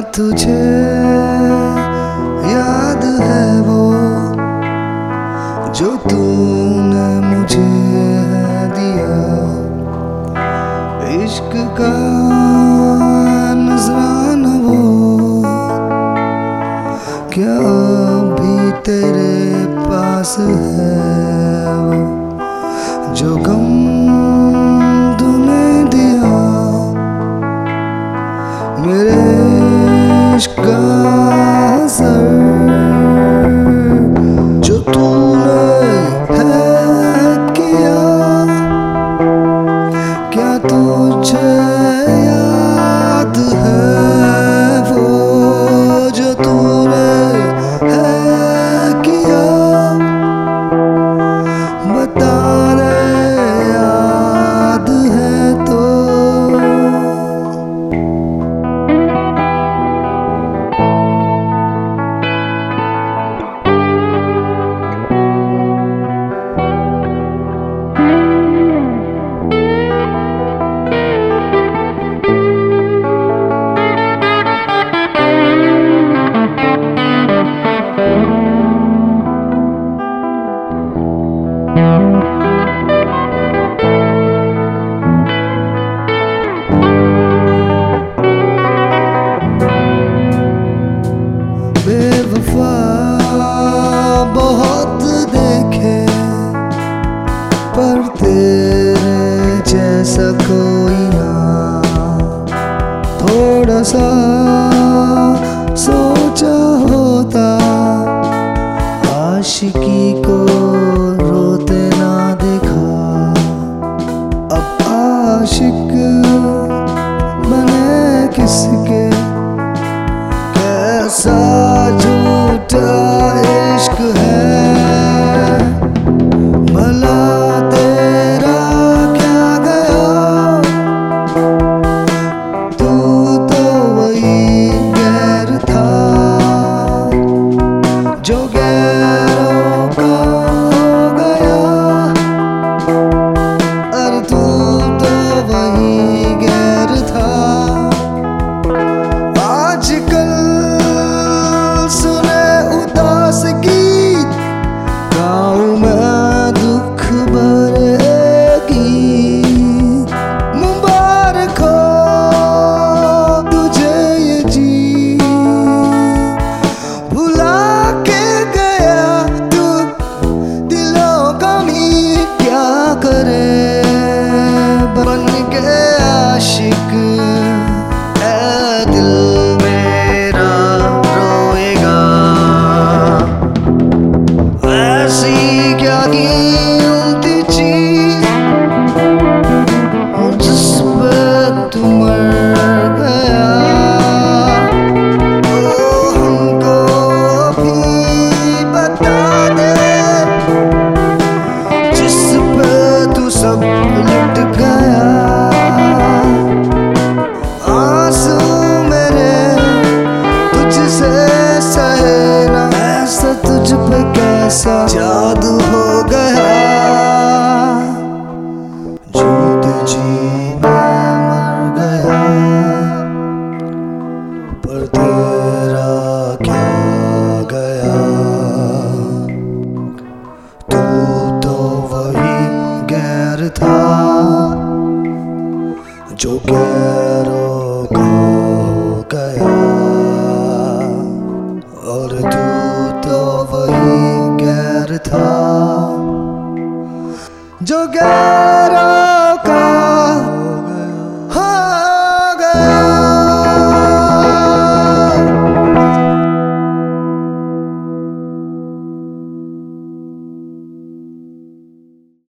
तुझे याद है वो जो तूने मुझे दिया। इश्क का नजराना वो। क्या भी तेरे पास है वो? जो गम आकाश का जो तूने है किया क्या तुझे 사 सा जादू हो गया। जीते जी मैं मर गया। पर तेरा क्या गया? तू तो वही गैर था, जो गैर 다. 저가